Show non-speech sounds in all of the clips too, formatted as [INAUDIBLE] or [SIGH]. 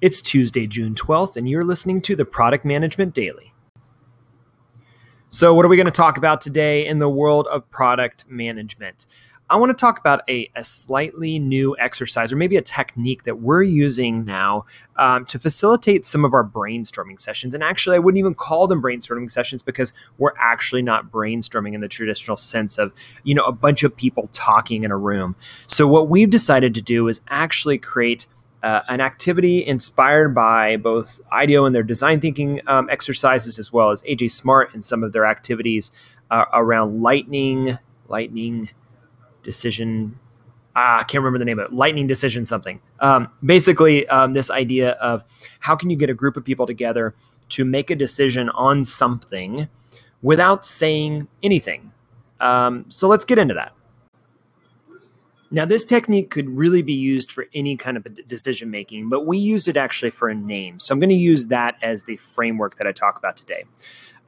It's Tuesday, June 12th, and you're listening to the Product Management Daily. So, what are we going to talk about today in the world of product management? I want to talk about a, a slightly new exercise or maybe a technique that we're using now um, to facilitate some of our brainstorming sessions. And actually, I wouldn't even call them brainstorming sessions because we're actually not brainstorming in the traditional sense of, you know, a bunch of people talking in a room. So, what we've decided to do is actually create uh, an activity inspired by both IDEO and their design thinking um, exercises, as well as AJ Smart and some of their activities uh, around lightning, lightning decision. Ah, I can't remember the name of it. Lightning decision something. Um, basically, um, this idea of how can you get a group of people together to make a decision on something without saying anything. Um, so let's get into that. Now, this technique could really be used for any kind of decision making, but we used it actually for a name. So I'm going to use that as the framework that I talk about today.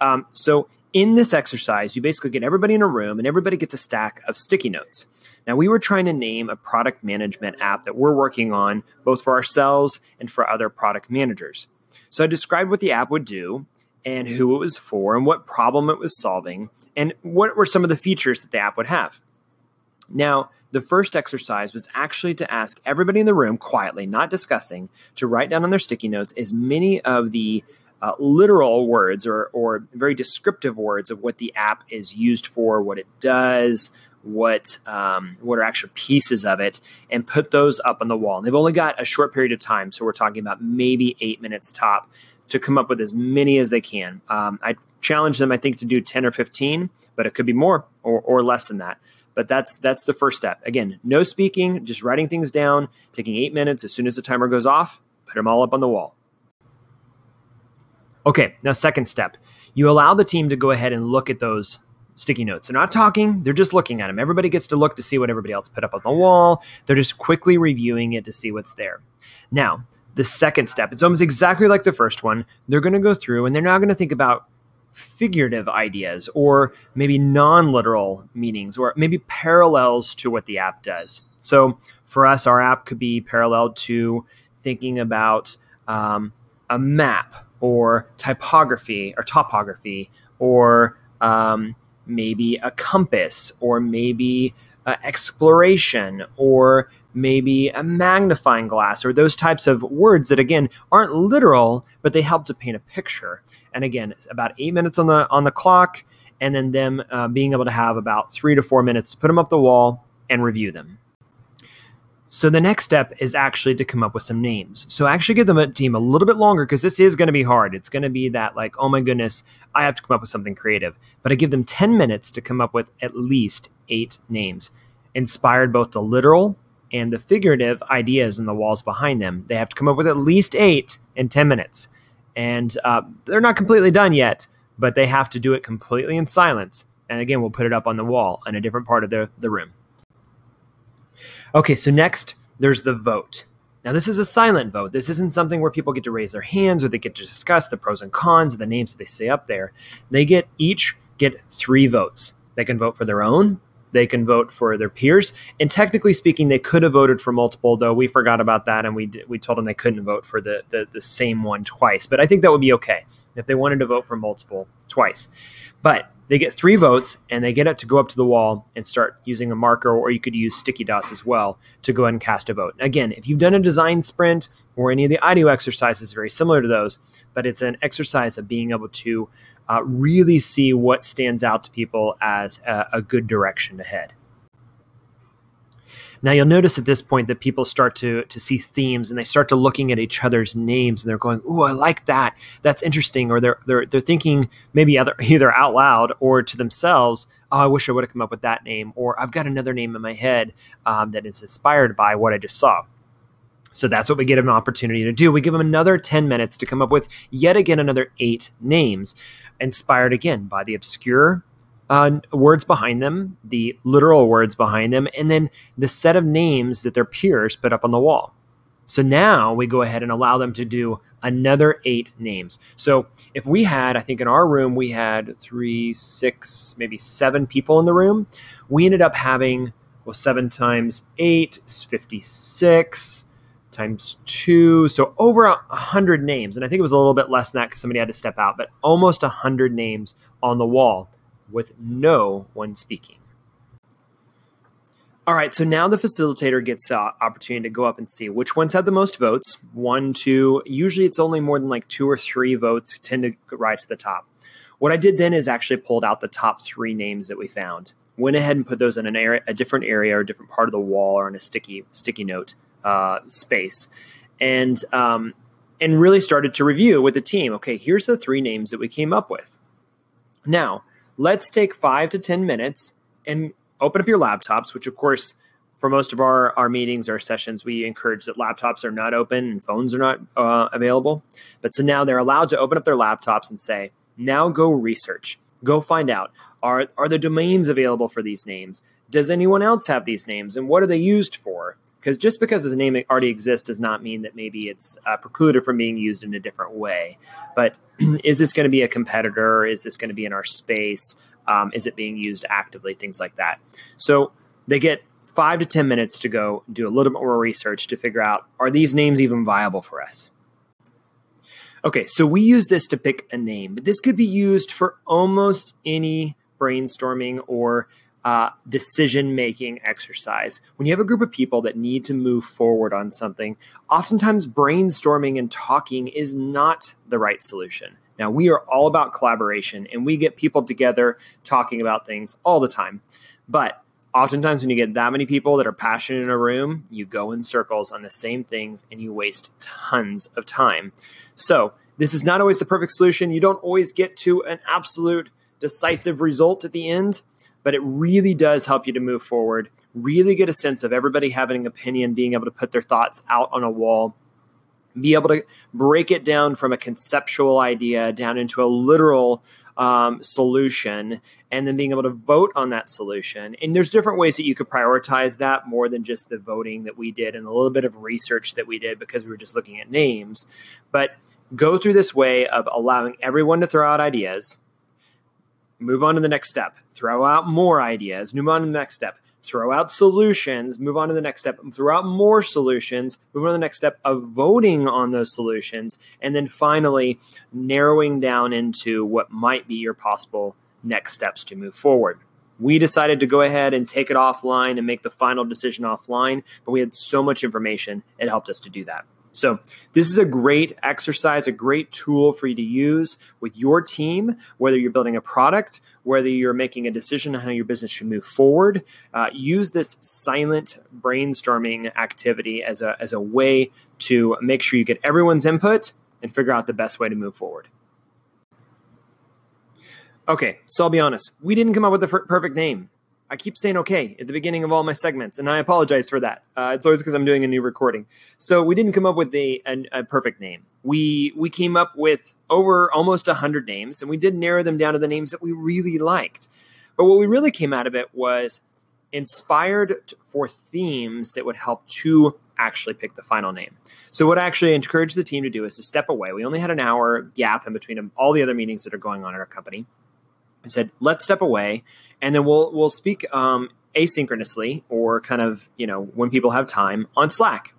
Um, so in this exercise, you basically get everybody in a room and everybody gets a stack of sticky notes. Now, we were trying to name a product management app that we're working on both for ourselves and for other product managers. So I described what the app would do and who it was for and what problem it was solving and what were some of the features that the app would have. Now, the first exercise was actually to ask everybody in the room quietly, not discussing, to write down on their sticky notes as many of the uh, literal words or, or very descriptive words of what the app is used for, what it does, what um, what are actual pieces of it, and put those up on the wall. And they've only got a short period of time, so we're talking about maybe eight minutes top to come up with as many as they can. Um, I challenge them, I think, to do ten or fifteen, but it could be more or, or less than that. But that's that's the first step. Again, no speaking, just writing things down, taking eight minutes. As soon as the timer goes off, put them all up on the wall. Okay, now second step. You allow the team to go ahead and look at those sticky notes. They're not talking, they're just looking at them. Everybody gets to look to see what everybody else put up on the wall. They're just quickly reviewing it to see what's there. Now, the second step, it's almost exactly like the first one. They're going to go through and they're now going to think about figurative ideas or maybe non literal meanings or maybe parallels to what the app does. So for us, our app could be parallel to thinking about um, a map or typography or topography or um, maybe a compass or maybe uh, exploration or maybe a magnifying glass or those types of words that again aren't literal but they help to paint a picture and again about eight minutes on the on the clock and then them uh, being able to have about three to four minutes to put them up the wall and review them so the next step is actually to come up with some names. So actually give them a team a little bit longer because this is going to be hard. It's going to be that like, oh my goodness, I have to come up with something creative. But I give them 10 minutes to come up with at least eight names, inspired both the literal and the figurative ideas in the walls behind them. They have to come up with at least eight in 10 minutes. And uh, they're not completely done yet, but they have to do it completely in silence. And again, we'll put it up on the wall in a different part of the, the room. Okay, so next, there's the vote. Now, this is a silent vote. This isn't something where people get to raise their hands or they get to discuss the pros and cons of the names that they say up there. They get each get three votes. They can vote for their own, they can vote for their peers. And technically speaking, they could have voted for multiple, though we forgot about that and we we told them they couldn't vote for the, the the same one twice. But I think that would be okay if they wanted to vote for multiple twice. But they get three votes and they get it to go up to the wall and start using a marker, or you could use sticky dots as well to go ahead and cast a vote. Again, if you've done a design sprint or any of the IDEO exercises, very similar to those, but it's an exercise of being able to uh, really see what stands out to people as a, a good direction to head. Now you'll notice at this point that people start to to see themes and they start to looking at each other's names and they're going, "Ooh, I like that. That's interesting." Or they're they're they're thinking maybe either [LAUGHS] either out loud or to themselves, "Oh, I wish I would have come up with that name." Or I've got another name in my head um, that is inspired by what I just saw. So that's what we get an opportunity to do. We give them another 10 minutes to come up with yet again another eight names inspired again by the obscure uh, words behind them, the literal words behind them, and then the set of names that their peers put up on the wall. So now we go ahead and allow them to do another eight names. So if we had, I think in our room, we had three, six, maybe seven people in the room, we ended up having, well, seven times eight is 56. times two. So over a hundred names. And I think it was a little bit less than that because somebody had to step out, but almost a hundred names on the wall with no one speaking. All right, so now the facilitator gets the opportunity to go up and see which ones have the most votes. One, two. Usually it's only more than like two or three votes tend to rise to the top. What I did then is actually pulled out the top three names that we found. Went ahead and put those in an area, a different area or a different part of the wall or in a sticky sticky note uh, space, and um, and really started to review with the team. Okay, here's the three names that we came up with. Now let's take five to ten minutes and open up your laptops, which of course for most of our, our meetings our sessions we encourage that laptops are not open and phones are not uh, available. But so now they're allowed to open up their laptops and say now go research. Go find out. Are, are the domains available for these names? Does anyone else have these names? And what are they used for because just because the name already exists does not mean that maybe it's uh, precluded from being used in a different way but [CLEARS THROAT] is this going to be a competitor is this going to be in our space um, is it being used actively? Things like that. So they get five to 10 minutes to go do a little bit more research to figure out are these names even viable for us? Okay, so we use this to pick a name, but this could be used for almost any brainstorming or uh, decision making exercise. When you have a group of people that need to move forward on something, oftentimes brainstorming and talking is not the right solution. Now, we are all about collaboration and we get people together talking about things all the time. But oftentimes, when you get that many people that are passionate in a room, you go in circles on the same things and you waste tons of time. So, this is not always the perfect solution. You don't always get to an absolute decisive result at the end, but it really does help you to move forward, really get a sense of everybody having an opinion, being able to put their thoughts out on a wall be able to break it down from a conceptual idea down into a literal um, solution and then being able to vote on that solution. And there's different ways that you could prioritize that more than just the voting that we did and a little bit of research that we did because we were just looking at names. But go through this way of allowing everyone to throw out ideas, move on to the next step, throw out more ideas, move on to the next step. Throw out solutions, move on to the next step, throw out more solutions, move on to the next step of voting on those solutions, and then finally narrowing down into what might be your possible next steps to move forward. We decided to go ahead and take it offline and make the final decision offline, but we had so much information, it helped us to do that. So, this is a great exercise, a great tool for you to use with your team, whether you're building a product, whether you're making a decision on how your business should move forward. Uh, use this silent brainstorming activity as a, as a way to make sure you get everyone's input and figure out the best way to move forward. Okay, so I'll be honest, we didn't come up with the perfect name. I keep saying okay at the beginning of all my segments, and I apologize for that. Uh, it's always because I'm doing a new recording. So we didn't come up with a, a, a perfect name. We we came up with over almost hundred names, and we did narrow them down to the names that we really liked. But what we really came out of it was inspired for themes that would help to actually pick the final name. So what I actually encouraged the team to do is to step away. We only had an hour gap in between all the other meetings that are going on in our company. I said, let's step away and then we'll we'll speak um, asynchronously or kind of you know when people have time on Slack.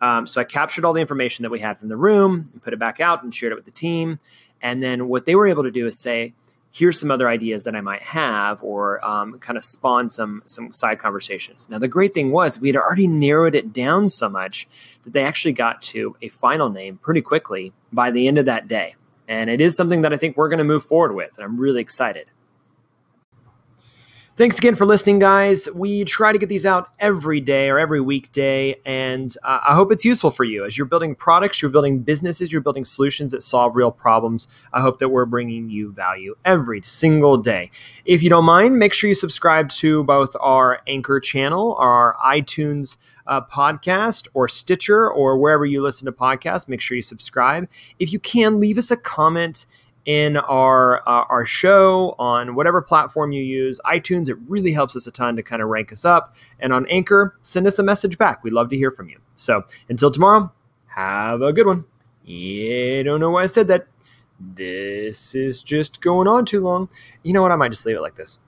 Um, so I captured all the information that we had from the room, and put it back out, and shared it with the team. And then what they were able to do is say, "Here's some other ideas that I might have," or um, kind of spawn some some side conversations. Now the great thing was we had already narrowed it down so much that they actually got to a final name pretty quickly by the end of that day. And it is something that I think we're going to move forward with, and I'm really excited. Thanks again for listening, guys. We try to get these out every day or every weekday, and uh, I hope it's useful for you as you're building products, you're building businesses, you're building solutions that solve real problems. I hope that we're bringing you value every single day. If you don't mind, make sure you subscribe to both our Anchor channel, our iTunes uh, podcast, or Stitcher, or wherever you listen to podcasts. Make sure you subscribe. If you can, leave us a comment in our uh, our show on whatever platform you use. itunes it really helps us a ton to kind of rank us up. And on anchor send us a message back. We'd love to hear from you. So until tomorrow have a good one. Yeah don't know why i said that. This is just going on too long. You know what? I might just leave it like this